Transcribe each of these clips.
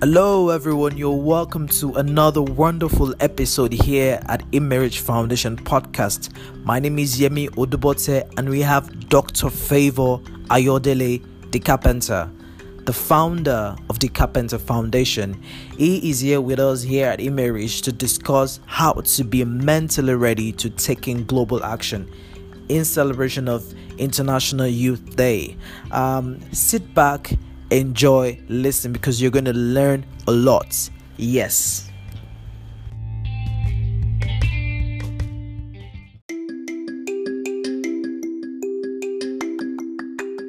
Hello, everyone. You're welcome to another wonderful episode here at Immarriage Foundation podcast. My name is Yemi Odubote, and we have Dr. Favor Ayodele, the carpenter, the founder of the Carpenter Foundation. He is here with us here at Immarriage to discuss how to be mentally ready to taking global action in celebration of International Youth Day. Um, sit back enjoy, listen because you're going to learn a lot. Yes.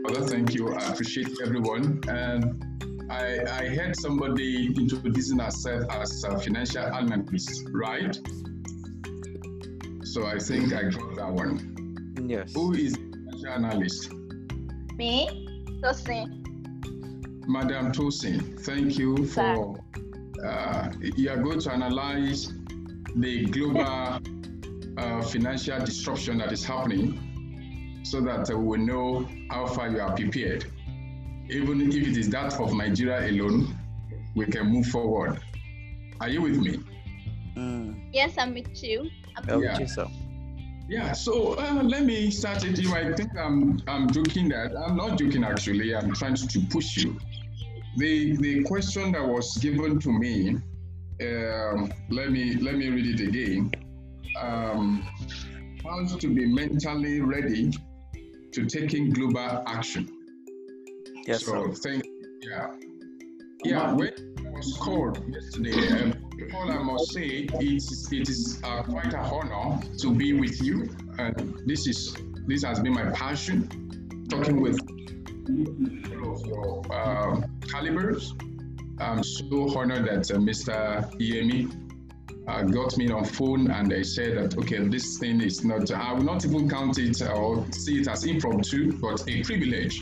Well, thank you. I appreciate everyone. And I, I heard somebody introducing herself as a financial analyst, right? So I think I got that one. Yes. Who is financial analyst? Me? Tosin. Madam Tosin, thank you for. Uh, you are going to analyze the global uh, financial disruption that is happening so that uh, we will know how far you are prepared. Even if it is that of Nigeria alone, we can move forward. Are you with me? Mm. Yes, I'm with you. I'm Yeah. so. Yeah, so uh, let me start it. You might think I'm I'm joking that I'm not joking actually. I'm trying to push you. The the question that was given to me, um, let me let me read it again. Um, how to be mentally ready to taking global action. Yes, so sir. thank yeah. Yeah, when I was called yesterday, um, all I must say is it is uh, quite a honor to be with you, and this is this has been my passion, talking with people of your um, calibers. I'm so honored that uh, Mr. Yemi uh, got me on phone and they said that okay, this thing is not. I will not even count it or see it as impromptu, but a privilege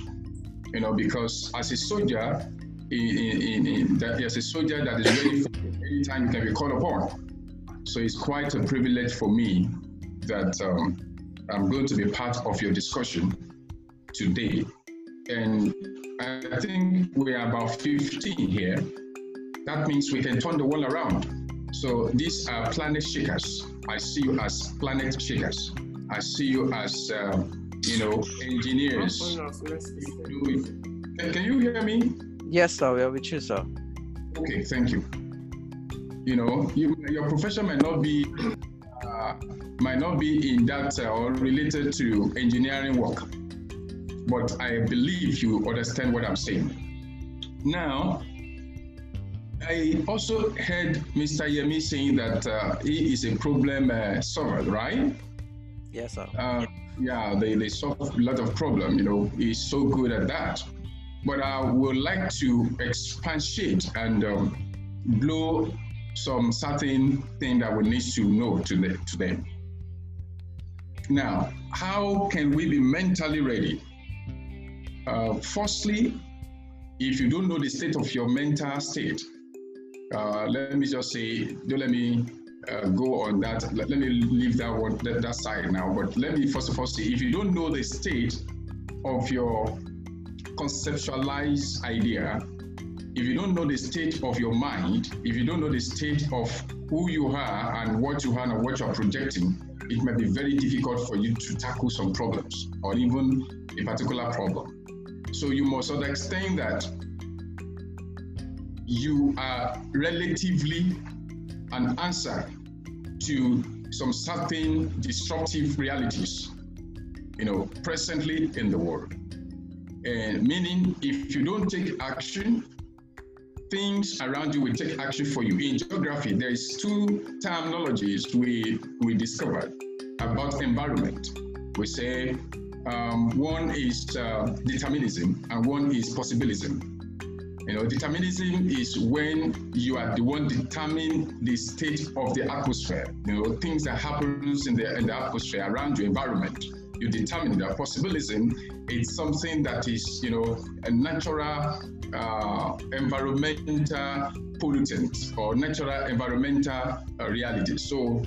you know, because as a soldier, in, in, in, as a soldier that is ready for anytime you can be called upon. So it's quite a privilege for me that um, I'm going to be part of your discussion today. And I think we are about 15 here. That means we can turn the world around. So these are planet shakers. I see you as planet shakers. I see you as, um, you know, engineers. Can can you hear me? Yes, sir. We are with you, sir. Okay, thank you. You know, you, your profession might not be uh, might not be in that uh, or related to engineering work, but I believe you understand what I'm saying. Now, I also heard Mr. Yemi saying that uh, he is a problem uh, solver, right? Yes, sir. Uh, yeah, they, they solve a lot of problem. You know, he's so good at that. But I would like to expatiate and um, blow some certain thing that we need to know to, the, to them. Now, how can we be mentally ready? Uh, firstly, if you don't know the state of your mental state, uh, let me just say, don't let me uh, go on that. Let, let me leave that one that, that side now. But let me first of all say, if you don't know the state of your conceptualized idea, if you don't know the state of your mind, if you don't know the state of who you are and what you are and what you are projecting, it may be very difficult for you to tackle some problems or even a particular problem. So you must understand that you are relatively an answer to some certain disruptive realities, you know, presently in the world. And meaning, if you don't take action, things around you will take action for you. In geography, there is two terminologies we we discovered about environment. We say um, one is uh, determinism and one is possibilism. You know, determinism is when you are the one determining the state of the atmosphere. You know, things that happens in the in the atmosphere around your environment. You determine that. Possibilism is something that is, you know, a natural uh, environmental pollutant or natural environmental uh, reality. So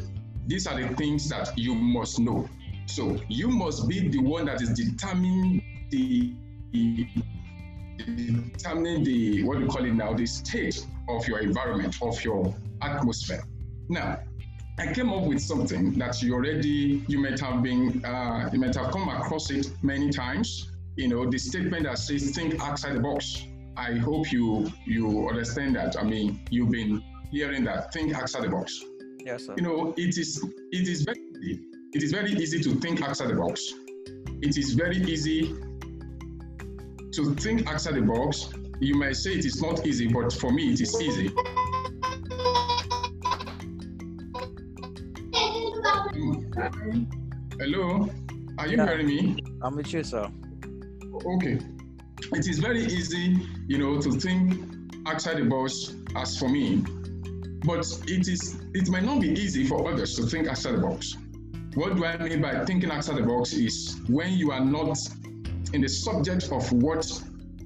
these are the things that you must know. So you must be the one that is determining the determining the what do you call it now, the state of your environment, of your atmosphere. Now, I came up with something that you already you might have been uh, you might have come across it many times. You know, the statement that says think outside the box. I hope you you understand that. I mean, you've been hearing that think outside the box. Yes, sir. You know, it is it is very it is very easy to think outside the box. It is very easy to think outside the box. You might say it is not easy, but for me it is easy. Hello, are you Yeah. hearing me? I'm with you, sir. Okay. It is very easy, you know, to think outside the box as for me, but it is it might not be easy for others to think outside the box. What do I mean by thinking outside the box is when you are not in the subject of what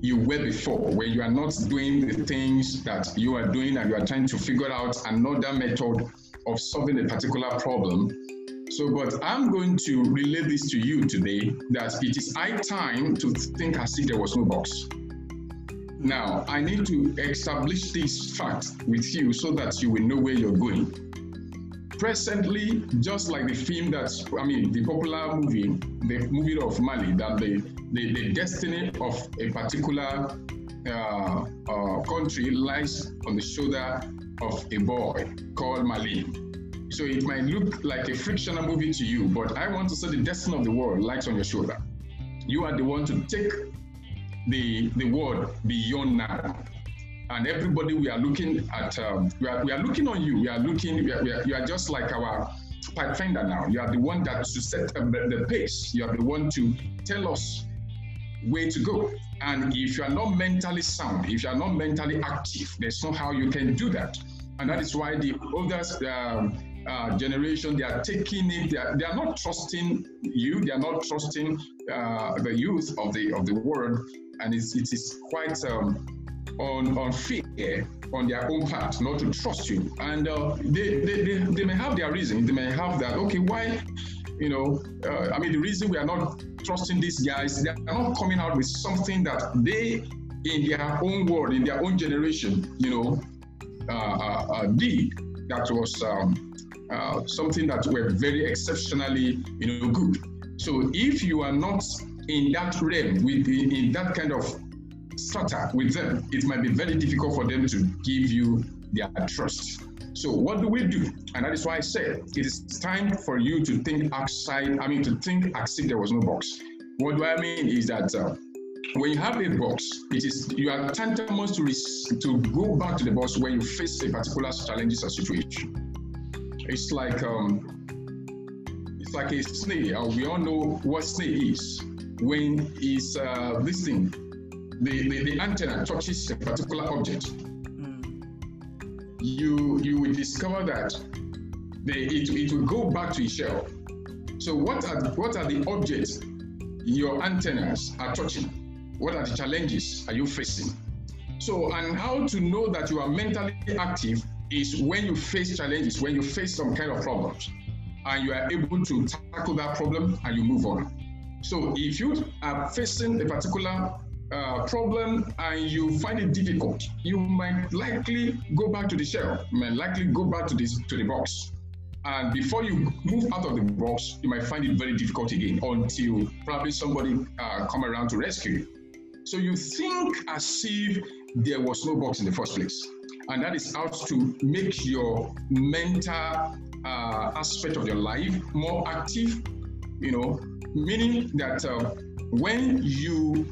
you were before, when you are not doing the things that you are doing and you are trying to figure out another method of solving a particular problem. So, but I'm going to relate this to you today that it is high time to think as if there was no box. Now, I need to establish this fact with you so that you will know where you're going. Presently, just like the film that, I mean, the popular movie, the movie of Mali, that the, the, the destiny of a particular uh, uh, country lies on the shoulder of a boy called Mali. So it might look like a fictional movie to you, but I want to say the destiny of the world lies on your shoulder. You are the one to take the the world beyond now. And everybody, we are looking at, um, we, are, we are looking on you. We are looking, we are, we are, you are just like our pathfinder now. You are the one that to set the, pace. You are the one to tell us where to go. And if you are not mentally sound, if you are not mentally active, there's no how you can do that. And that is why the older um, uh, generation, they are taking it, they are, they are not trusting you, they are not trusting uh, the youth of the of the world. And it's, it is quite um, on, unfair on their own part not to trust you. And uh, they, they, they, they may have their reason. They may have that, okay, why you know, uh, I mean, the reason we are not trusting these guys, they are not coming out with something that they, in their own world, in their own generation, you know, uh, uh, uh, did that was um, uh, something that were very exceptionally, you know, good. So if you are not in that realm, with in that kind of strata with them, it might be very difficult for them to give you their trust. So what do we do? And that is why I said it is time for you to think outside. I mean, to think as if there was no box. What do I mean is that uh, when you have a box, it is you are tantamount to res- to go back to the box when you face a particular challenges or situation. It's like um, it's like a snake. Uh, we all know what snake is. When is uh, this thing, the, the, the antenna touches a particular object, hmm. you you will discover that the, it, it will go back to its shell. So what are the, what are the objects your antennas are touching? What are the challenges are you facing? So and how to know that you are mentally active is when you face challenges, when you face some kind of problems, and you are able to tackle that problem and you move on. So if you are facing a particular uh, problem and you find it difficult, you might likely go back to the shell. Might likely go back to this to the box. And before you move out of the box, you might find it very difficult again until probably somebody uh, come around to rescue you. So you think as if there was no box in the first place, and that is out to make your mental uh, aspect of your life more active. You know, meaning that uh, when you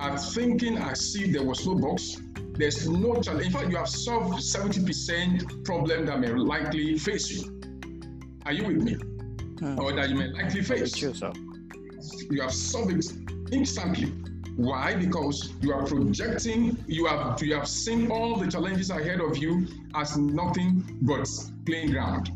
are thinking as if there was no box, there's no challenge. In fact, you have solved 70% problem that may likely face you. Are you with me? Hmm. Or that you may likely face. You, sir. You have solved it instantly. Why? Because you are projecting, you have you have seen all the challenges ahead of you as nothing but plain ground.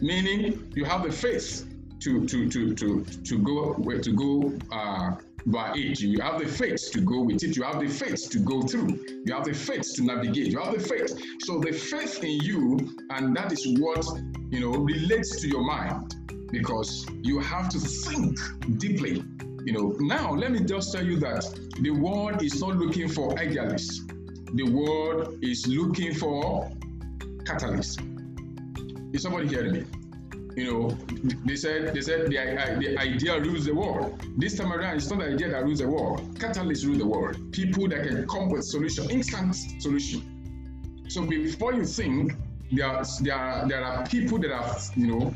Meaning you have the faith to to to to to go where to go uh, by it. You have the faith to go with it. You have the faith to go through. You have the faith to navigate. You have the faith. So the faith in you, and that is what you know relates to your mind, because you have to think deeply You know, now let me just tell you that the world is not looking for idealists. The world is looking for catalysts. Is somebody hearing me? You know, they said they said the, the idea rules the world. This time around, it's not the idea that rules the world. Catalysts rule the world. People that can come with solution, instant solution. So before you think, there are, there are, there are people that have you know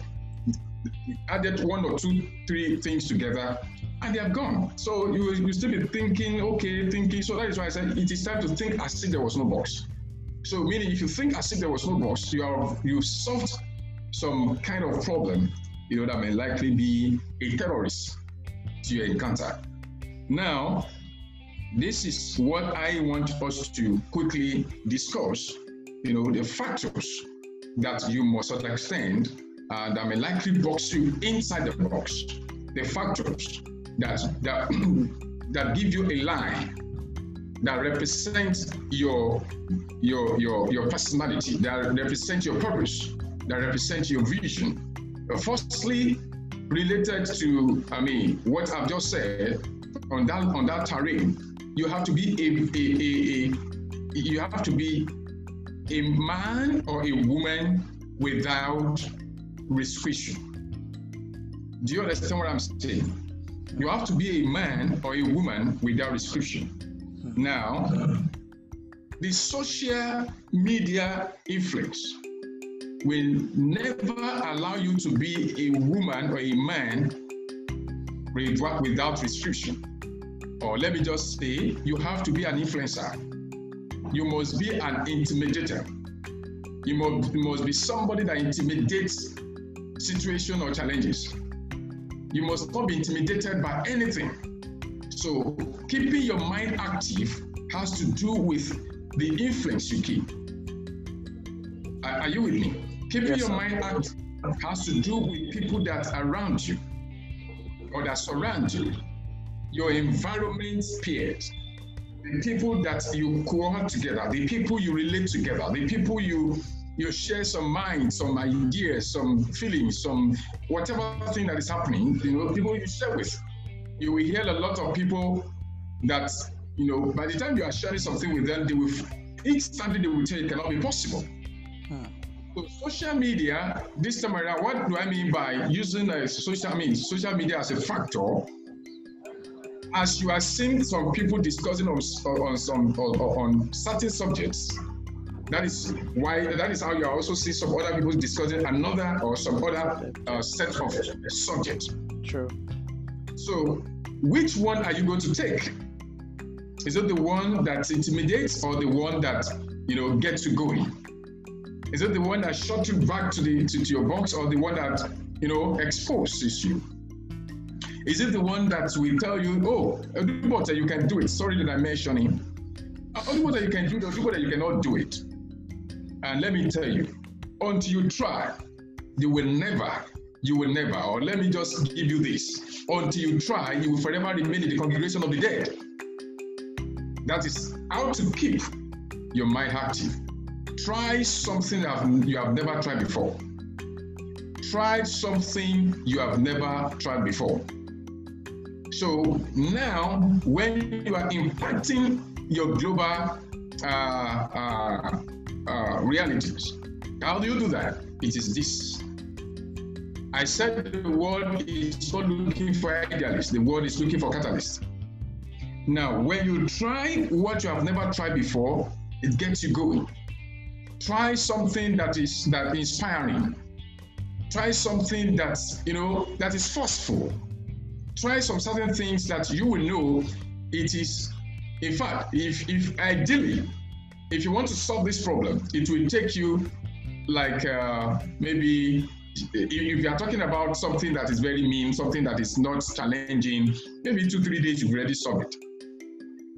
added one or two, three things together and they are gone. So you you still be thinking, okay, thinking. So that is why I said it is time to think as if there was no box. So meaning if you think as if there was no box, you are you solved some kind of problem, you know, that may likely be a terrorist to your encounter. Now, this is what I want us to quickly discuss, you know, the factors that you must understand uh, that may likely box you inside the box. The factors that that that give you a line that represents your your your your personality, that represents your purpose, that represents your vision. Uh, firstly, related to I mean what I've just said on that on that terrain, you have to be a, a, a, a you have to be a man or a woman without restriction. Do you understand what I'm saying? You have to be a man or a woman without restriction. Now, the social media influence will never allow you to be a woman or a man without restriction. Or let me just say, you have to be an influencer. You must be an intimidator. You must, must be somebody that intimidates situation or challenges. You must not be intimidated by anything. So, keeping your mind active has to do with the influence you keep. Are you with me? Keeping yes, your sir. mind active has to do with people that are around you or that surround you, your environment peers, the people that you cohort together, the people you relate together, the people you you share some mind, some ideas, some feelings, some whatever thing that is happening, you know, people you share with. You will hear a lot of people that, you know, by the time you are sharing something with them, they will instantly they will tell you it cannot be possible. Hmm. So social media, this time around, what do I mean by using a social I mean social media as a factor? As you are seeing some people discussing on, on some on, on certain subjects, that is why that is how you also see some other people discussing another or some other uh, set of subjects. True. So, which one are you going to take? Is it the one that intimidates or the one that you know gets you going? Is it the one that shot you back to the to, to your box or the one that you know exposes you? Is it the one that will tell you, oh, you can do it? Sorry that I mentioned him. Uh, Only you can do, it. the you cannot do it. And let me tell you, until you try, you will never, you will never, or let me just give you this until you try, you will forever remain in the congregation of the dead. That is how to keep your mind active. Try something you have never tried before. Try something you have never tried before. So now, when you are impacting your global uh, uh, uh, realities. How do you do that? It is this. I said the world is not looking for idealists, the world is looking for catalysts. Now, when you try what you have never tried before, it gets you going. Try something that is that inspiring. Try something that's you know that is forceful. Try some certain things that you will know it is. In fact, if if ideally if you want to solve this problem, it will take you like uh, maybe if you are talking about something that is very mean, something that is not challenging, maybe two, three days you've already solved it.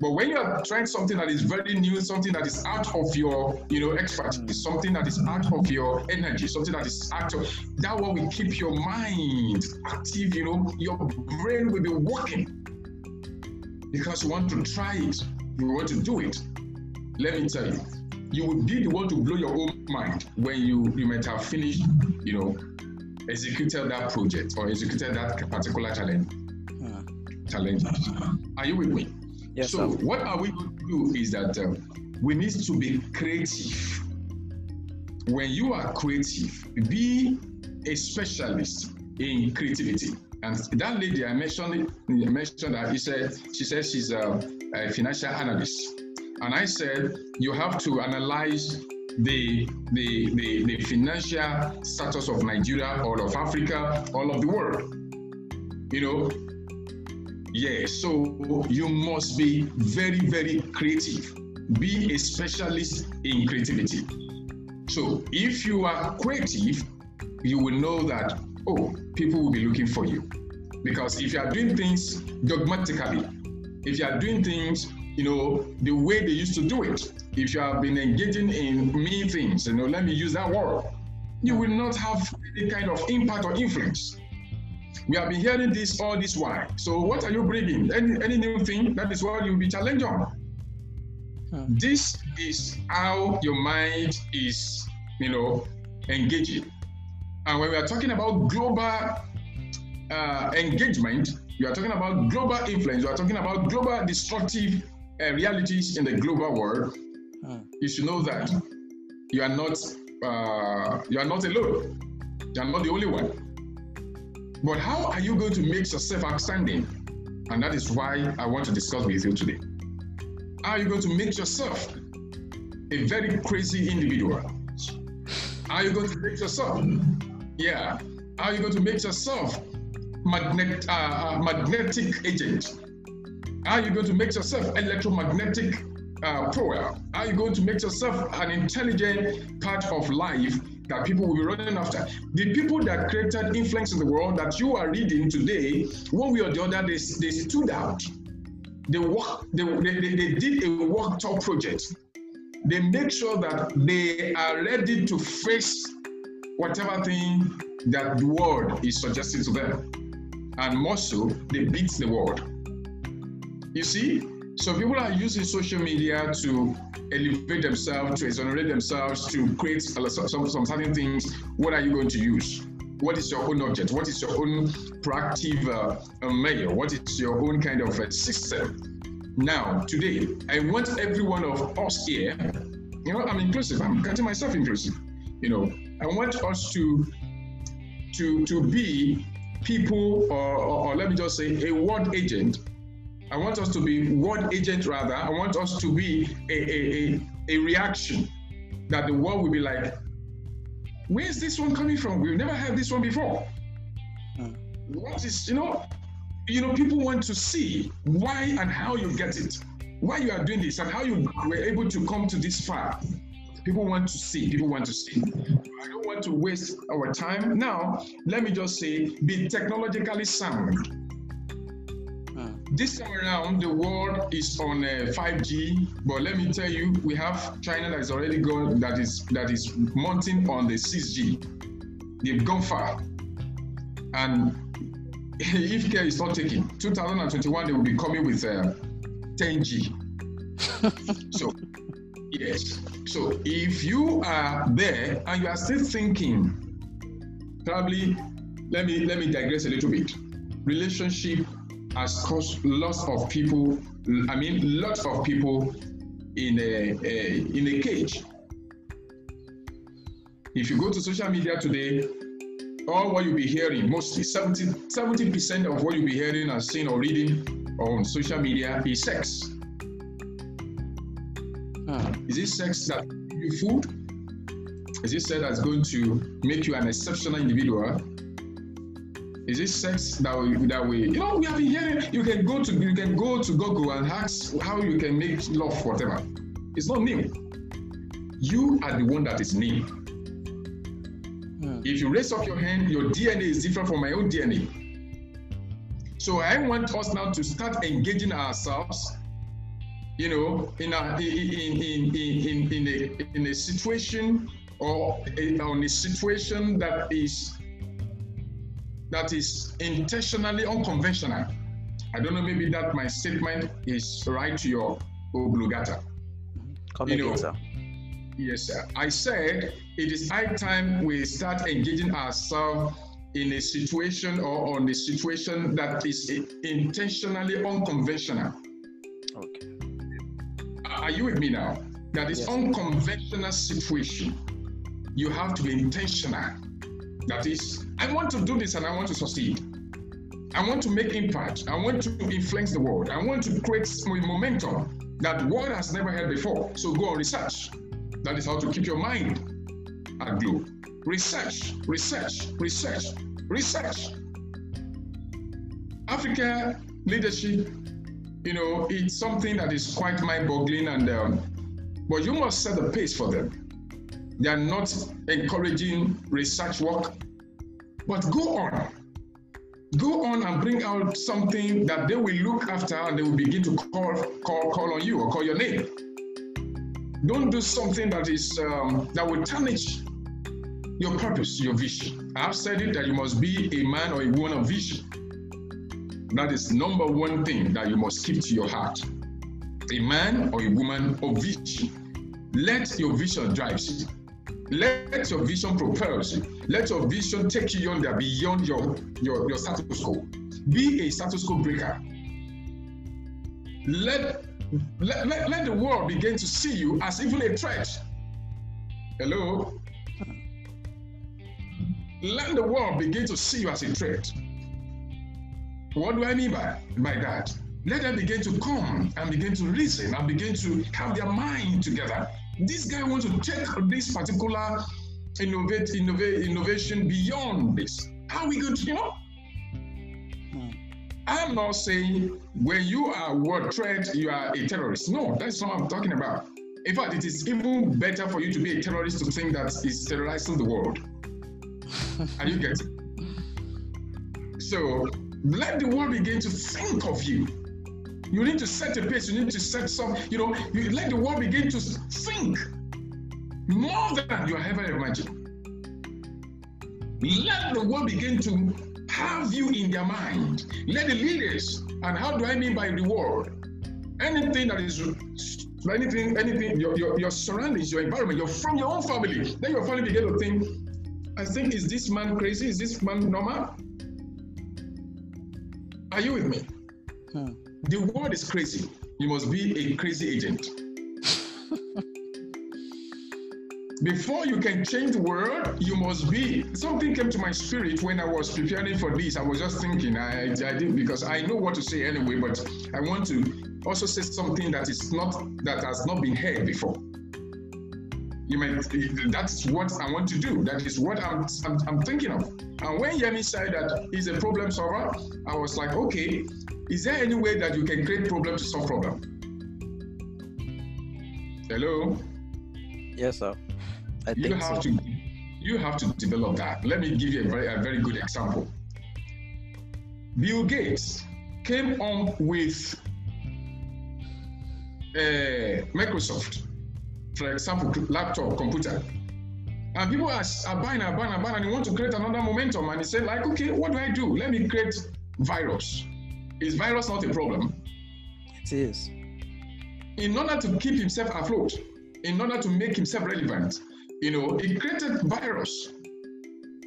But when you are trying something that is very new, something that is out of your, you know, expertise, something that is out of your energy, something that is out of that one will keep your mind active, you know, your brain will be working because you want to try it, you want to do it let me tell you, you would be the one to blow your own mind when you you might have finished, you know, executed that project or executed that particular challenge. Hmm. challenges. Are you with me? Yes, so, sir. what are we going to do is that um, we need to be creative. When you are creative, be a specialist in creativity. And that lady I mentioned, mentioned that he said she said she's a, a financial analyst, and I said you have to analyze the, the the the financial status of Nigeria, all of Africa, all of the world. You know, yeah. So you must be very very creative. Be a specialist in creativity. So if you are creative, you will know that oh, people will be looking for you. Because if you are doing things dogmatically, if you are doing things, you know, the way they used to do it, if you have been engaging in mean things, you know, let me use that word, you will not have any kind of impact or influence. We have been hearing this all this while. So what are you bringing? Any, any new thing? That is what you'll be challenged on. Hmm. This is how your mind is, you know, engaging. And when we are talking about global uh, engagement, we are talking about global influence, we are talking about global destructive uh, realities in the global world. Hmm. You should know that you are not uh, you are not alone. You are not the only one. But how are you going to make yourself outstanding? And that is why I want to discuss with you today. How are you going to make yourself a very crazy individual? How are you going to make yourself? Yeah. How are you going to make yourself magnet, uh, uh, magnetic agent? How are you going to make yourself electromagnetic uh, power? How are you going to make yourself an intelligent part of life that people will be running after? The people that created influence in the world that you are reading today, one way or the other, they, they stood out. They, work, they, they, they, did a work top project. They make sure that they are ready to face whatever thing that the world is suggesting to them. And more so, they beat the world. You see, so people are using social media to elevate themselves, to exonerate themselves, to create some, some, certain things. What are you going to use? What is your own object? What is your own proactive uh, measure? What is your own kind of uh, system? Now, today, I want every one of us here, you know, I'm inclusive, I'm counting myself inclusive. You know, I want us to to to be people, or, or, or let me just say, a word agent I want us to be word agent rather. I want us to be a, a, a, a, reaction that the world will be like, where's this one coming from? We've never had this one before. Hmm. What is, you know, you know, people want to see why and how you get it, why you are doing this and how you were able to come to this far. People want to see, people want to see. I don't want to waste our time. Now, let me just say, be technologically sound this time around, the world is on uh, 5G, but let me tell you, we have China that is already gone, that is that is mounting on the 6G. They've gone far, and if care is not taken, 2021 they will be coming with uh, 10G. so yes, so if you are there and you are still thinking, probably let me let me digress a little bit. Relationship has caused lots of people, I mean, lots of people in a, a, in a cage. If you go to social media today, all what you'll be hearing, mostly 70, 70% of what you'll be hearing and seeing or reading on social media is sex. Hmm. Is it sex that you food? Is it sex that's going to make you an exceptional individual? Is it sex that we that we you know we have been hearing you can go to you can go to Google and ask how you can make love whatever. It's not new. You are the one that is new. Hmm. If you raise up your hand, your DNA is different from my own DNA. So I want us now to start engaging ourselves, you know, in a in in in in, in a in a situation or a, on a situation that is that is intentionally unconventional. I don't know, maybe that my statement is right to your oblongata. Come You again, know, sir. Yes, sir. I said it is high time we start engaging ourselves in a situation or on a situation that is intentionally unconventional. Okay. Are you with me now? That is Yes. unconventional situation. You have to be intentional. That is, I want to do this and I want to succeed. I want to make impact. I want to influence the world. I want to create momentum that world has never had before. So go on research. That is how to keep your mind at glow. Research, research, research, research. Africa leadership, you know, it's something that is quite mind-boggling, and um, but you must set the pace for them. They are not encouraging research work, but go on, go on and bring out something that they will look after, and they will begin to call, call, call on you or call your name. Don't do something that is um, that will tarnish your purpose, your vision. I've said it that you must be a man or a woman of vision. That is number one thing that you must keep to your heart. A man or a woman of vision. Let your vision drive you. Let your vision propel you. Let your vision take you yonder beyond your, your, your status quo. Be a status quo breaker. Let, let, let, let the world begin to see you as even a threat. Hello? Let the world begin to see you as a threat. What do I mean by, by that? Let them begin to come and begin to reason and begin to have their mind together. This guy wants to take this particular innovate, innovate, innovation beyond this. How are we going to, you know? Hmm. I'm not saying when you are word threat, you are a terrorist. No, that's not what I'm talking about. In fact, it is even better for you to be a terrorist to think that is terrorizing the world. Are you getting? So let the world begin to think of you. You need to set a pace. You need to set some. You know, you let the world begin to think more than you ever imagined. Let the world begin to have you in their mind. Let the leaders, and how do I mean by the world? Anything that is anything, anything, your, your, your surroundings, your environment, you're from your own family. Then your family begin to think, I think, is this man crazy? Is this man normal? Are you with me? Hmm. The world is crazy. You must be a crazy agent. Before you can change the world, you must be. Something came to my spirit when I was preparing for this. I was just thinking, I, I did because I know what to say anyway, but I want to also say something that is not that has not been heard before. You might. That's what I want to do. That is what I'm, I'm, I'm thinking of. And when Yemi said that he's a problem solver, I was like, okay, is there any way that you can create problem to solve problem? Hello. Yes, sir. I you think have so. to you have to develop that. Let me give you a very a very good example. Bill Gates came on with uh, Microsoft, for example, laptop, computer. And people are, are buying, are buying, are buying, and they want to create another momentum. And he said, like, okay, what do I do? Let me create virus. Is virus not a problem? It is. in order to keep himself afloat, in order to make himself relevant, you know, he created virus.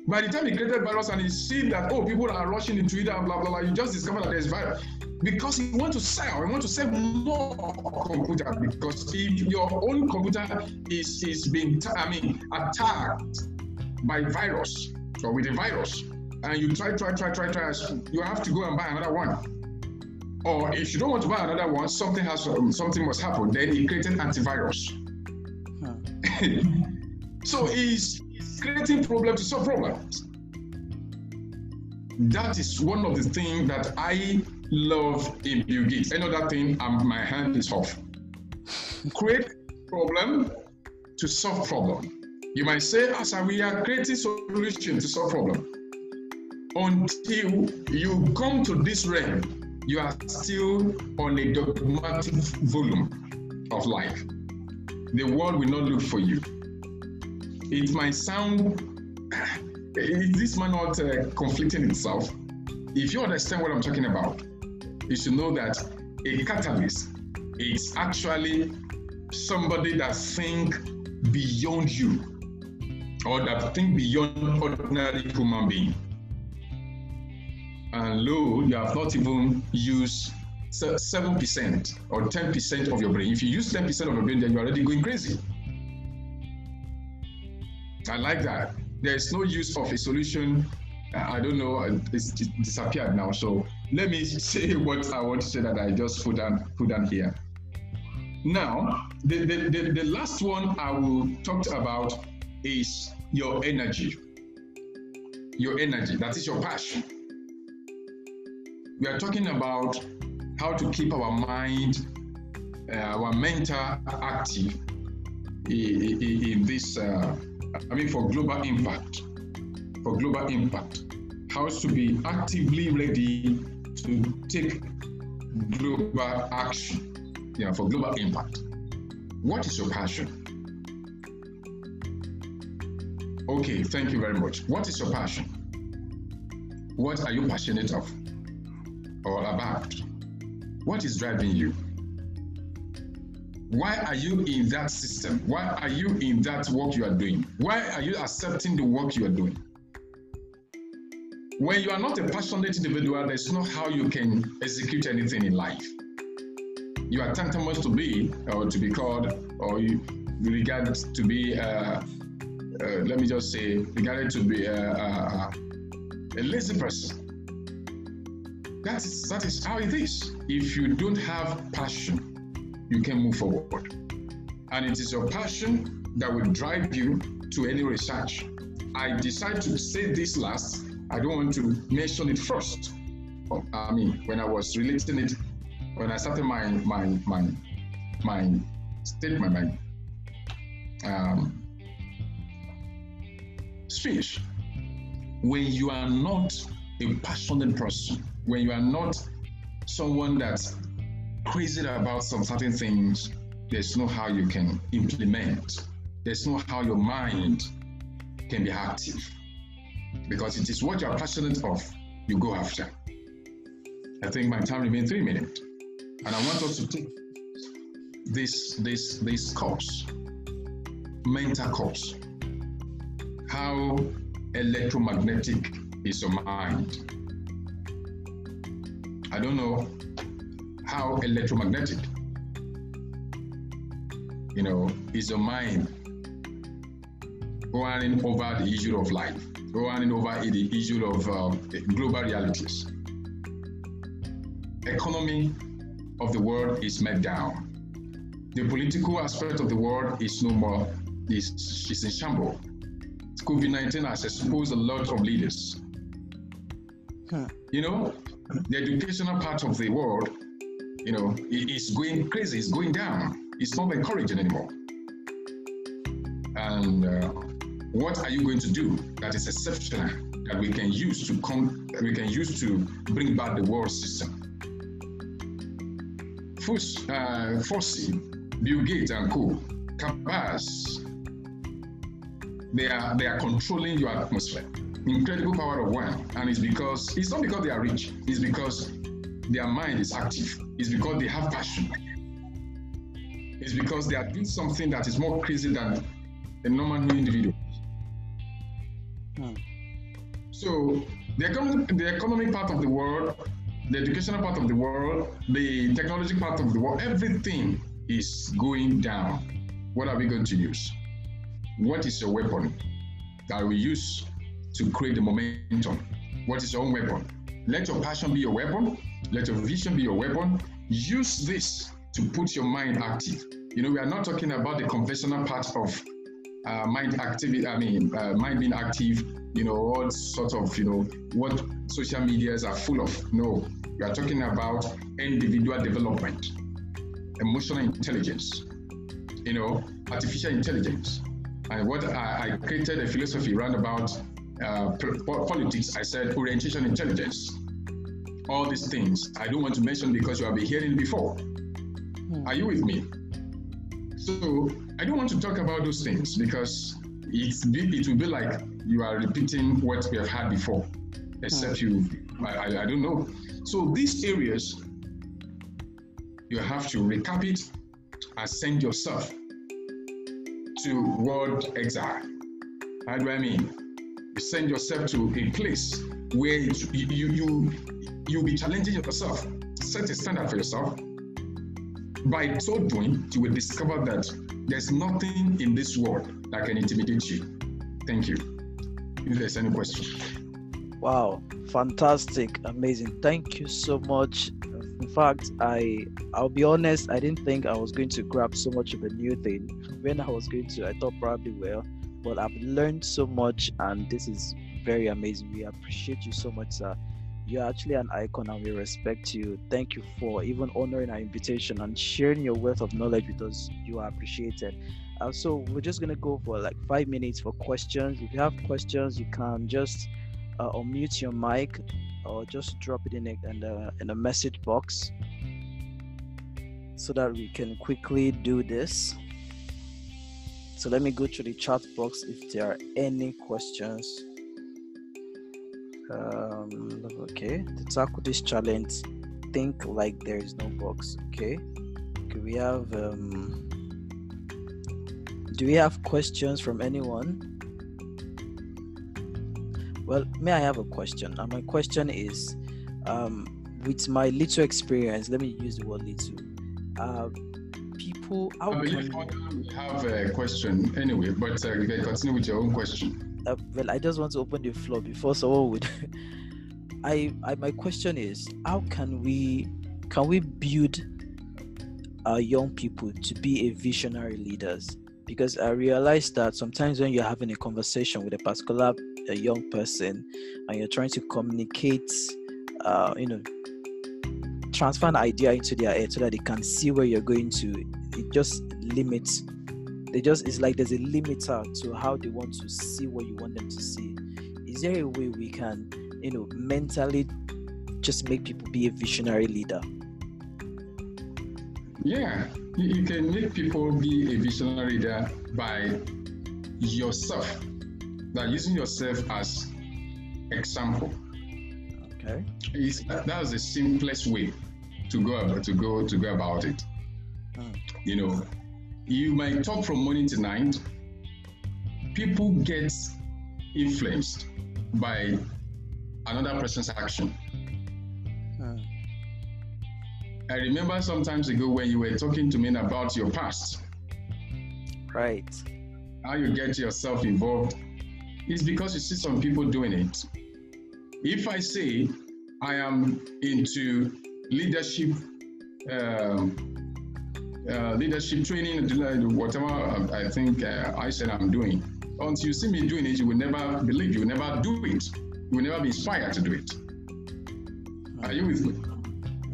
By the time he created virus and he see that oh people are rushing into it and blah blah blah, you just discover that there's virus because he want to sell, he want to sell more computer because if your own computer is is being I mean attacked by virus or with a virus and you try try try try try you have to go and buy another one or if you don't want to buy another one, something has um, something must happen. Then he created antivirus. Hmm. so he's creating problems to solve problems. That is one of the things that I love in Bill Gates. Another thing, um, my hand is off. Create problem to solve problem. You might say, as we are creating solution to solve problem. Until you come to this realm, you are still on a dogmatic volume of life. The world will not look for you. It might sound, is this man not uh, conflicting itself? If you understand what I'm talking about, you should know that a catalyst is actually somebody that think beyond you or that think beyond ordinary human being. and lo, you have not even used seven percent or ten percent of your brain. If you use ten percent of your brain, then you're already going crazy. I like that. There is no use of a solution. I don't know. It's disappeared now. So let me say what I want to say that I just put down put down here. Now, the, the, the, the last one I will talk about is your energy. Your energy, that is your passion. We are talking about how to keep our mind, uh, our mental active in, in, in this, uh, I mean, for global impact. For global impact. How to be actively ready to take global action yeah, for global impact. What is your passion? Okay, thank you very much. What is your passion? What are you passionate of or about? What is driving you? Why are you in that system? Why are you in that work you are doing? Why are you accepting the work you are doing? When you are not a passionate individual, there's no how you can execute anything in life you are tantamount to be, or to be called, or you regard to be, uh, uh, let me just say, regarded to be a, a, a lazy person. That is, that is how it is. If you don't have passion, you can move forward. And it is your passion that will drive you to any research. I decided to say this last. I don't want to mention it first. I mean, when I was relating it when I started my my my my statement, my um, speech, when you are not a passionate person, when you are not someone that's crazy about some certain things, there's no how you can implement. There's no how your mind can be active. Because it is what you're passionate of, you go after. I think my time remains three minutes. And I want us to take this this this course, mental course. How electromagnetic is your mind? I don't know how electromagnetic, you know, is your mind running over the issue of life, running over the issue of uh, global realities. Economy of the world is met down. The political aspect of the world is no more, is, is in shambles. COVID 19 has exposed a lot of leaders. Huh. You know, the educational part of the world, you know, it's going crazy, it's going down. It's not encouraging anymore. And uh, what are you going to do that is exceptional that we can use to come, we can use to bring back the world system? Fus, uh, Bill Gates and co, Cabas, they are they are controlling your atmosphere. Incredible power of one, and it's because it's not because they are rich. It's because their mind is active. It's because they have passion. It's because they are doing something that is more crazy than a normal individual. Hmm. So the economic, the economic part of the world the educational part of the world, the technology part of the world, everything is going down. What are we going to use? What is your weapon that we use to create the momentum? What is your own weapon? Let your passion be your weapon. Let your vision be your weapon. Use this to put your mind active. You know, we are not talking about the conventional part of uh, mind activity. I mean, uh, mind being active. You know, all sort of you know what social medias are full of. No, we are talking about individual development, emotional intelligence, you know, artificial intelligence. And what I, I created a philosophy around about uh, politics, I said orientation intelligence. All these things I don't want to mention because you have been hearing before. Hmm. Are you with me? So I don't want to talk about those things because it's it will be like you are repeating what we have had before, except hmm. you I, I don't know. So these areas, you have to recap it and send yourself to world exile. How do I mean? You send yourself to a place where you you you you'll be challenging yourself. Set a standard for yourself. By so doing, you will discover that there's nothing in this world that can intimidate you. Thank you. If there's any question. Wow, fantastic, amazing. Thank you so much. In fact, I I'll be honest, I didn't think I was going to grab so much of a new thing. When I was going to, I thought probably well, but I've learned so much and this is very amazing. We appreciate you so much, sir. You're actually an icon and we respect you. Thank you for even honoring our invitation and sharing your wealth of knowledge with us. You are appreciated. Uh, so we're just gonna go for like five minutes for questions. If you have questions, you can just uh, unmute your mic or just drop it in a, in a in a message box so that we can quickly do this. So let me go to the chat box if there are any questions. Um, okay, to tackle this challenge, think like there is no box. Okay, okay we have um, do we have questions from anyone? Well, may I have a question? And my question is um, with my little experience, let me use the word little. Uh, people, how I can you have a question anyway, but uh, continue with your own question. Uh, well, I just want to open the floor before someone would. I, I, my question is, how can we can we build our young people to be a visionary leaders? because I realize that sometimes when you're having a conversation with a particular a young person and you're trying to communicate, uh, you know, transfer an idea into their head so that they can see where you're going to, it just limits. They just it's like there's a limiter to how they want to see what you want them to see. Is there a way we can, you know, mentally just make people be a visionary leader? Yeah, you can make people be a visionary leader by yourself, by using yourself as example. Okay. It's, that's the simplest way to go about to go to go about it. Hmm. You know, you might talk from morning to night. People get influenced by another person's action. I remember sometimes ago when you were talking to me about your past. Right. How you get yourself involved is because you see some people doing it. If I say I am into leadership, um, uh, leadership training, whatever I think uh, I said I'm doing, until you see me doing it, you will never believe, you will never do it, you will never be inspired to do it. Are you with me?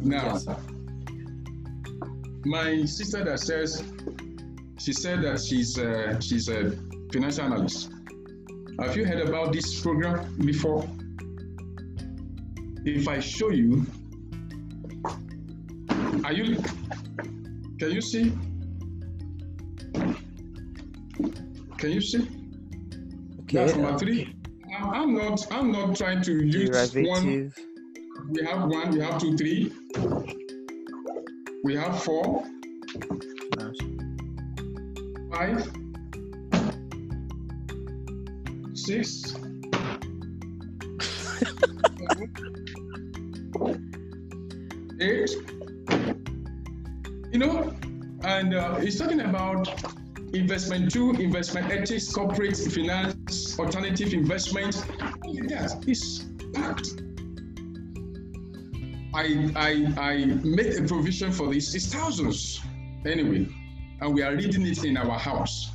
Now, yes, my sister that says she said that she's uh, she's a financial analyst. Have you heard about this program before? If I show you, are you? Can you see? Can you see? Okay. That's number um, three. I'm, I'm not. I'm not trying to use Derivative. one. We have one. We have two, three. We have four, five, six, eight. You know, and uh, he's talking about investment two, investment ethics, corporate finance, alternative investment. That is packed. I, I, I made a provision for this. It's thousands anyway, and we are reading it in our house.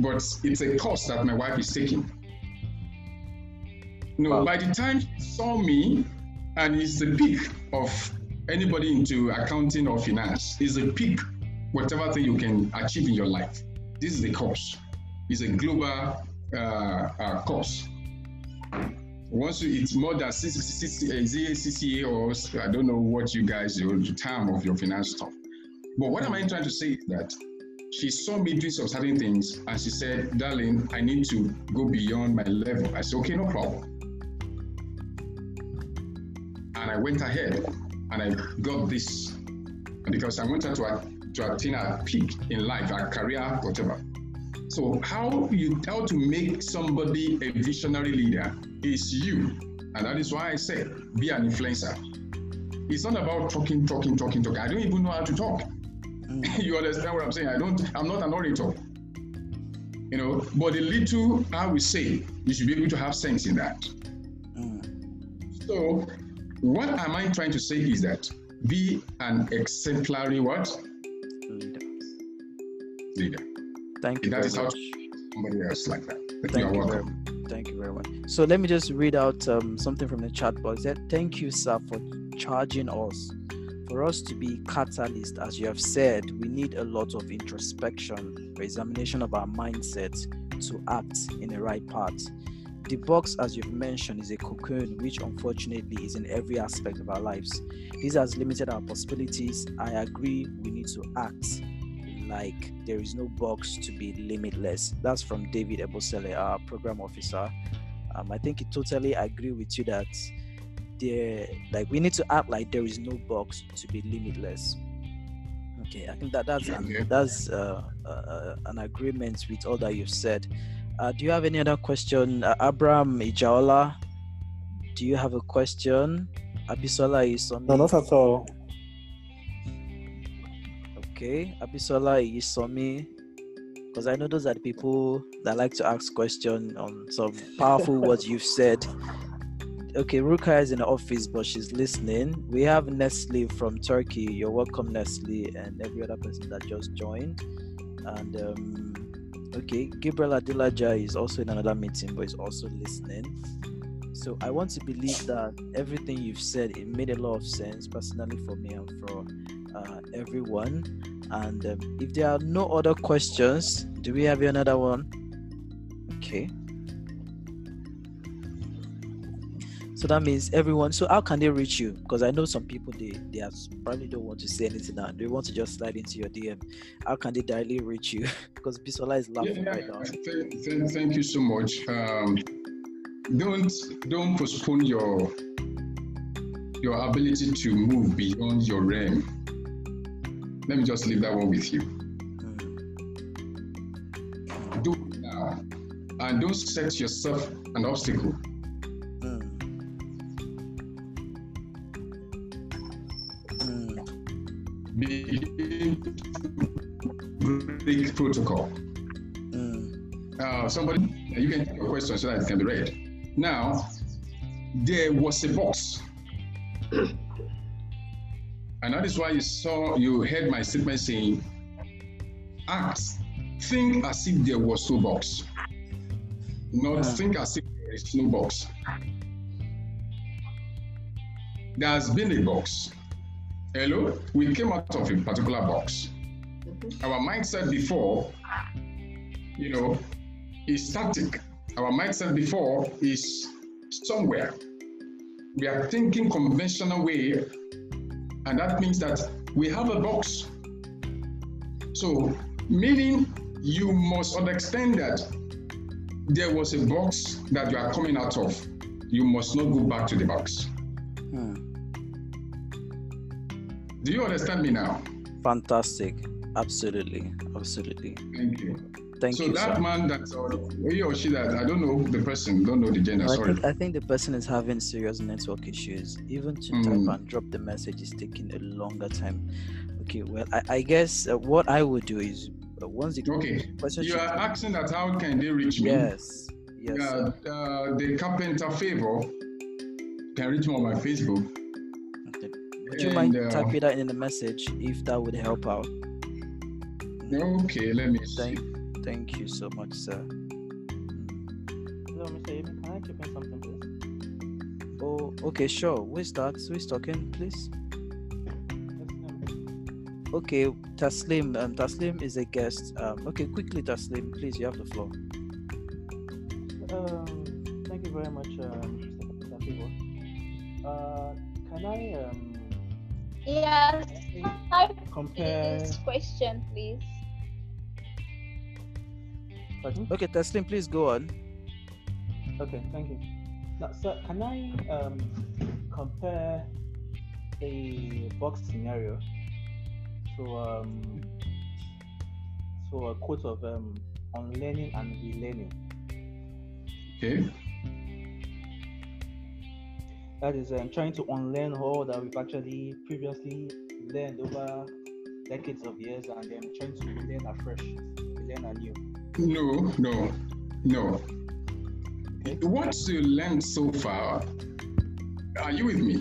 But it's a course that my wife is taking. no, wow. by the time she saw me, and it's the peak of anybody into accounting or finance, is a peak, whatever thing you can achieve in your life. This is the course. It's a global uh, uh, course once you, it's more than 60, 60, CCA or I don't know what you guys, your term of your finance stuff. But what am I trying to say is that she saw me doing some certain things and she said, darling, I need to go beyond my level. I said, okay, no problem. And I went ahead and I got this because I wanted to, to attain a peak in life, a career, whatever. So how you how to make somebody a visionary leader is you And that is why I say be an influencer. It's not about talking, talking, talking, talking. I don't even know how to talk. Mm. you understand what I'm saying? I don't, I'm not an orator. You know, but the little I will say, you should be able to have sense in that. Mm. So, what am I trying to say is that be an exemplary what? Leader. Leader. Thank you. That is how somebody else like that. Thank you, very, thank you very much. So let me just read out um, something from the chat box. That thank you, sir, for charging us. For us to be catalyst, as you have said, we need a lot of introspection, examination of our mindset to act in the right path. The box, as you've mentioned, is a cocoon which unfortunately is in every aspect of our lives. This has limited our possibilities. I agree, we need to act like there is no box to be limitless. That's from David Ebosele, our program officer. Um, I think I totally agree with you that there, like, we need to act like there is no box to be limitless. Okay, I think that that's an, that's uh, uh, uh, an agreement with all that you've said. Uh, do you have any other question, uh, Abraham Ijaola? Do you have a question? Abisola is on. No, not at all. Okay, Abisola Isomi, because I know those are the people that like to ask questions on some powerful words you've said. Okay, Ruka is in the office, but she's listening. We have Nestle from Turkey. You're welcome, Nestle, and every other person that just joined. And um, okay, Gabriel Adelaja is also in another meeting, but is also listening. So I want to believe that everything you've said it made a lot of sense personally for me and for uh, everyone. And um, if there are no other questions, do we have another one? Okay. So that means everyone. So how can they reach you? Because I know some people they they are, probably don't want to say anything now. They want to just slide into your DM. How can they directly reach you? because Bisola is laughing yeah, right now. Thank, thank, thank you so much. Um, don't don't postpone your your ability to move beyond your realm let me just leave that one with you. Do it now. And don't set yourself an obstacle. Begin to protocol. Uh, somebody, you can take a question so that it can be read. Now, there was a box and that is why you saw, you heard my statement saying, act, think as if there was no box. Not think as if there is no box. There has been a box. Hello? We came out of a particular box. Our mindset before, you know, is static. Our mindset before is somewhere. We are thinking conventional way and that means that we have a box. So, meaning you must understand that there was a box that you are coming out of. You must not go back to the box. Hmm. Do you understand me now? Fantastic. Absolutely. Absolutely. Thank you. Thank so you. So that sir. man that he or she that I don't know the person, don't know the gender. I sorry. Think, I think the person is having serious network issues. Even to mm. type and drop the message is taking a longer time. Okay, well, I, I guess uh, what I would do is uh, once the okay, you are asking that how can they reach me? Yes. Yes. Uh, the carpenter favor can reach me on my Facebook. Okay. Would you and, mind uh, typing that in the message if that would help out? Okay, let me Thank, see. Thank you so much, sir. Hello, Mr. Yemi. Can I chip in something, please? Oh, okay, sure. Who is that? Who is talking, please? Okay, Taslim. Um, Taslim is a guest. Um, okay, quickly, Taslim, please, you have the floor. Um, thank you very much, uh, Mr. Uh, can I um? Yes. Compare. This question, please. Pardon? Okay, Taslim, please go on. Okay, thank you. Now, sir, can I um, compare a box scenario to um, to a quote of um, on learning and relearning? Okay. That is um, trying to unlearn all that we've actually previously learned over decades of years and then trying to learn afresh, learn anew. No, no, no. What you learned so far, are you with me?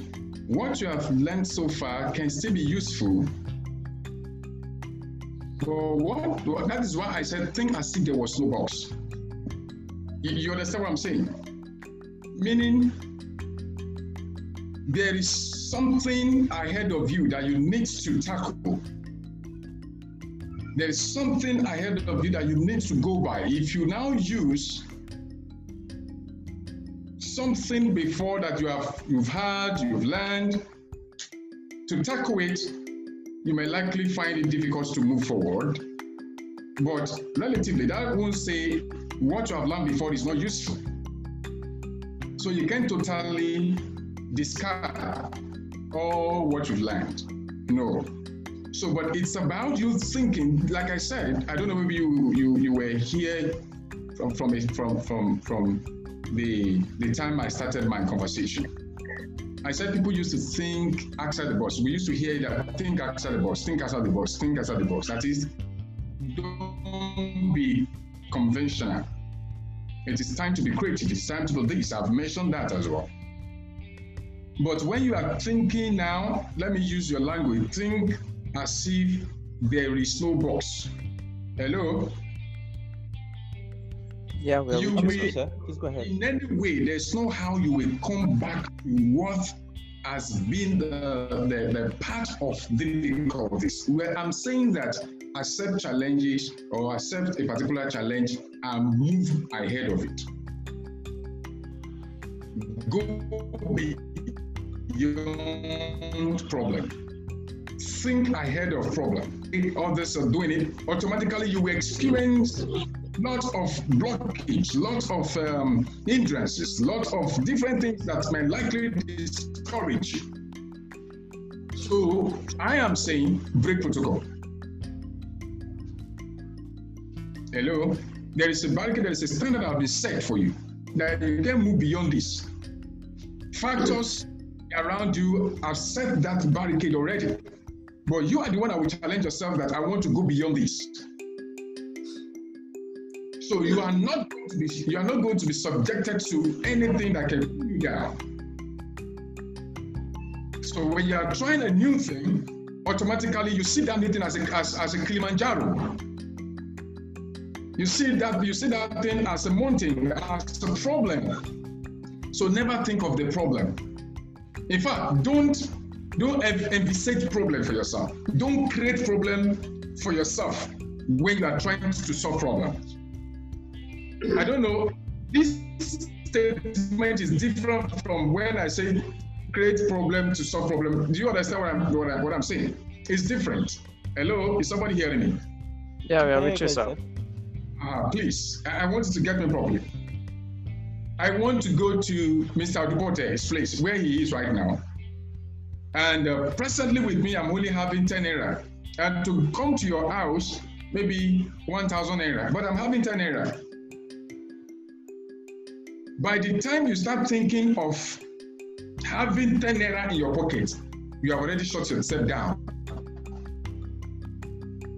What you have learned so far can still be useful. But what- that is why I said think as if there was no box. You, you understand what I'm saying? Meaning there is something ahead of you that you need to tackle. There is something ahead of you that you need to go by. If you now use something before that you have you've had, you've learned, to tackle it, you may likely find it difficult to move forward. But relatively, that won't say what you have learned before is not useful. So you can totally discard all what you've learned. No. So, but it's about you thinking. Like I said, I don't know. Maybe you you you were here from from from from from the the time I started my conversation. I said people used to think outside the box. We used to hear that think outside the box, think outside the box, think outside the box. That is, don't be conventional. It is time to be creative. It's time to do this. I've mentioned that as well. But when you are thinking now, let me use your language. Think as if there is no box. Hello? Yeah, well, You will- sir. Please go ahead. In any way, there's no how you will come back to what has been the, the, the part of difficulties. Where I'm saying that accept challenges or accept a particular challenge and move ahead of it. Go beyond problem. Think ahead of problem. If others are doing it, automatically you will experience lots of blockage, lots of um, hindrances, lots of different things that may likely discourage you. So I am saying break protocol. Hello, there is a barricade, there is a standard that will be set for you that you can move beyond this. Factors around you have set that barricade already, but you are the one that will challenge yourself that I want to go beyond this. So you are not going to be you are not going to be subjected to anything that can pull you down. So when you are trying a new thing, automatically you see that thing as a as, as a Kilimanjaro. You see that you see that thing as a mountain, as a problem. So never think of the problem. In fact, don't don't env- envisage problem for yourself. Don't create problem for yourself when you are trying to solve problems. I don't know. This statement is different from when I say create problem to solve problem. Do you understand what I'm what, I, what I'm saying? It's different. Hello, is somebody hearing me? yeah, we are with you, sir. sir. Ah, please, I, I want you to get me properly. I want to go to Mr. Odubote's place where he is right now. And uh, presently with me, I'm only having 10 naira. And to come to your house, maybe 1,000 naira. But I'm having 10 naira. By the time you start thinking of having 10 naira in your pocket, you have already shut yourself down.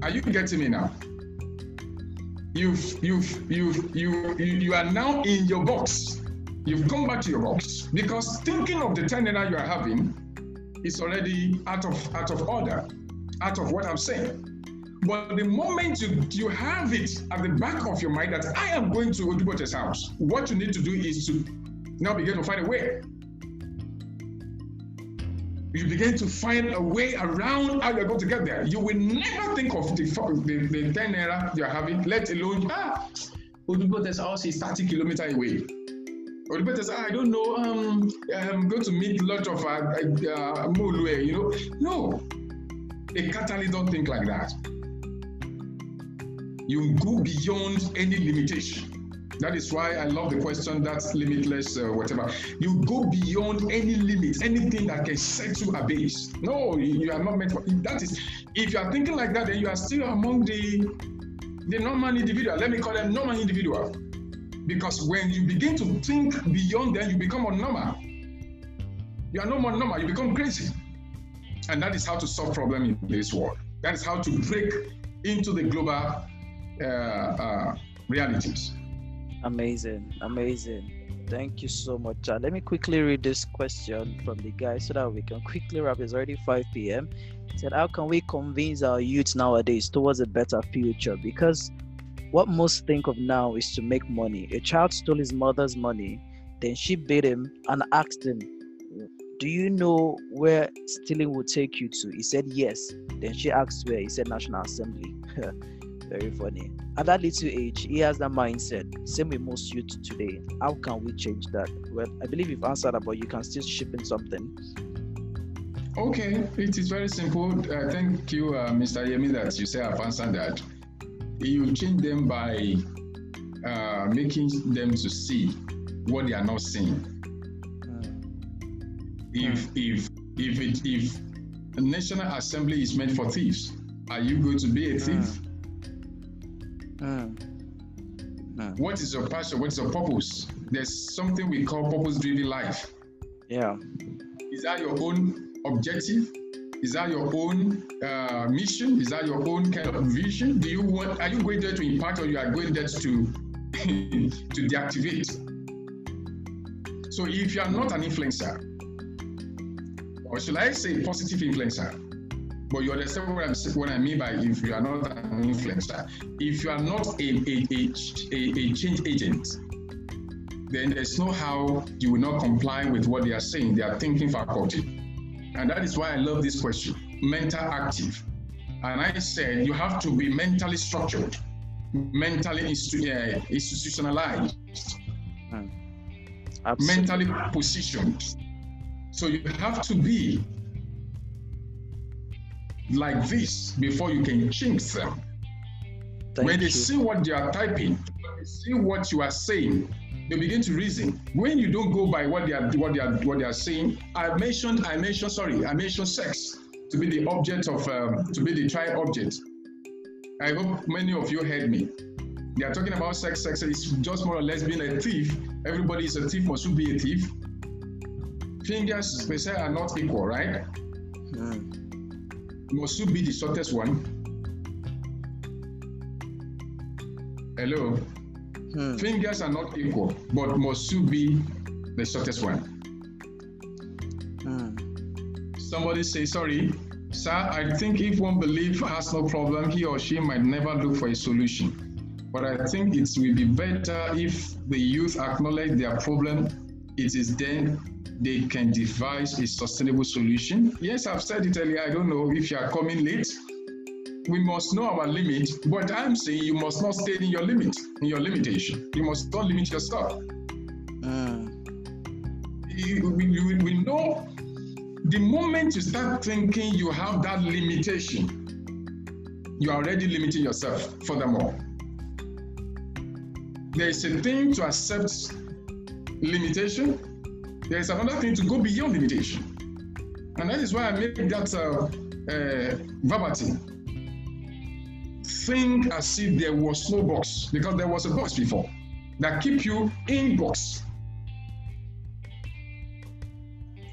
Are you getting me now? You've, you've, you've, you, you, you are now in your box. You've come back to your box because thinking of the 10 naira you are having is already out of, out of order, out of what I'm saying. But the moment you, you have it at the back of your mind that I am going to Odubote's house, what you need to do is to now begin to find a way. You begin to find a way around how you're going to get there. You will never think of the, the, the 10 naira you're having, let alone, ah, Odubote's house is 30 kilometers away. Odubote's, ah, I don't know, um, I'm going to meet a lot of uh, uh, you know. No, a catalyst don't think like that. You go beyond any limitation. That is why I love the question that's limitless, uh, whatever. You go beyond any limit, anything that can set you abase. No, you are not meant for that. Is if you are thinking like that, then you are still among the the normal individual. Let me call them normal individual, because when you begin to think beyond them, you become abnormal. You are no more normal. You become crazy. And that is how to solve problem in this world. That is how to break into the global uh, uh, realities. Amazing, amazing. Thank you so much. Uh, let me quickly read this question from the guy so that we can quickly wrap. It's already 5 p.m. He said, How can we convince our youth nowadays towards a better future? Because what most think of now is to make money. A child stole his mother's money, then she beat him and asked him, Do you know where stealing will take you to? He said, Yes. Then she asked where. He said, National Assembly. Very funny. At that little age, he has that mindset. Same with most youth today. How can we change that? Well, I believe you've answered that, but you can still ship in something. Okay, it is very simple. Uh, thank you, uh, Mr. Yemi, that you say I've answered that. You change them by uh, making them to see what they are not seeing. Mm. If if if it, if the National Assembly is meant for thieves, are you going to be a thief? Mm. Mm. Mm. What is your passion? What is your purpose? There's something we call purpose-driven life. Yeah. Is that your own objective? Is that your own uh, mission? Is that your own kind of vision? Do you want? Are you going there to impact, or you are going there to to deactivate? So, if you are not an influencer, or should I say positive influencer, but you understand what, I'm, what I mean by if you are not an influencer. If you are not a, a, a, a, change agent, then there's no how you will not comply with what they are saying, They are thinking faculty. And that is why I love this question mental active. And I said you have to be mentally structured, mentally institu- uh, institutionalized, hmm. mentally positioned. So you have to be like this before you can change them. Thank when they you. see what they are typing, when they see what you are saying, they begin to reason. When you don't go by what they are what they are what they are saying, I mentioned I mentioned sorry I mentioned sex to be the object of um, to be the trial object. I hope many of you heard me. They are talking about sex. Sex is just more or less being a thief. Everybody is a thief, must be a thief. Fingers, they say, are not equal, right? Mm must you be the shortest one? Hello? Hmm. Fingers are not equal, but must you be the shortest one? Hmm. Somebody say, sorry, sir, I think if one believer has no problem, he or she might never look for a solution. But I think it will be better if the youth acknowledge their problem. It is then they can devise a sustainable solution. Yes, I've said it earlier. I don't know if you are coming late. We must know our limit, but I'm saying you must not stay in your limit, in your limitation. You must not limit yourself. Mm. You, we, we know the moment you start thinking you have that limitation, you are already limiting yourself furthermore. There is a thing to accept limitation, there is another thing to go beyond limitation. And that is why I made that uh, uh, verbatim. Think as if there was no box, because there was a box before that keep you in box.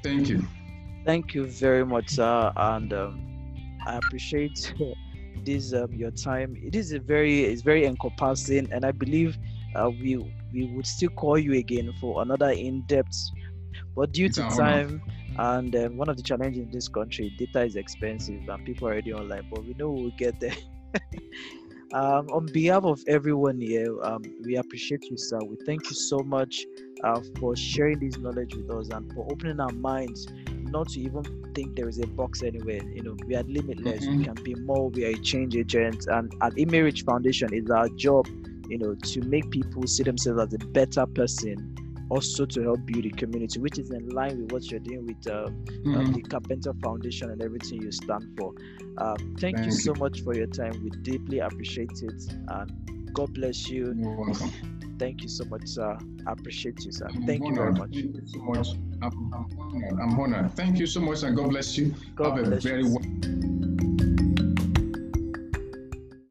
Thank you. Thank you very much, sir. And um, I appreciate this um, your time. It is a very it's very encompassing, and I believe uh, we we would still call you again for another in-depth but due to time and um, one of the challenges in this country, data is expensive and people are already online, but we know we'll get there. um, on behalf of everyone here, um, we appreciate you, sir. We thank you so much uh, for sharing this knowledge with us and for opening our minds not to even think there is a box anywhere. You know, we are limitless. Mm-hmm. We can be more. We are a change agent, and at Image Foundation, it's our job, you know, to make people see themselves as a better person also to help build a community, which is in line with what you're doing with uh, mm-hmm. the Carpenter Foundation and everything you stand for. Uh, thank, thank you so much for your time. We deeply appreciate it, and God bless you. Thank you so much, sir. I appreciate you, sir. Thank you very much. Thank you so much. I'm, I'm, honored. I'm honored. Thank you so much, and God bless you. God Have bless a very you.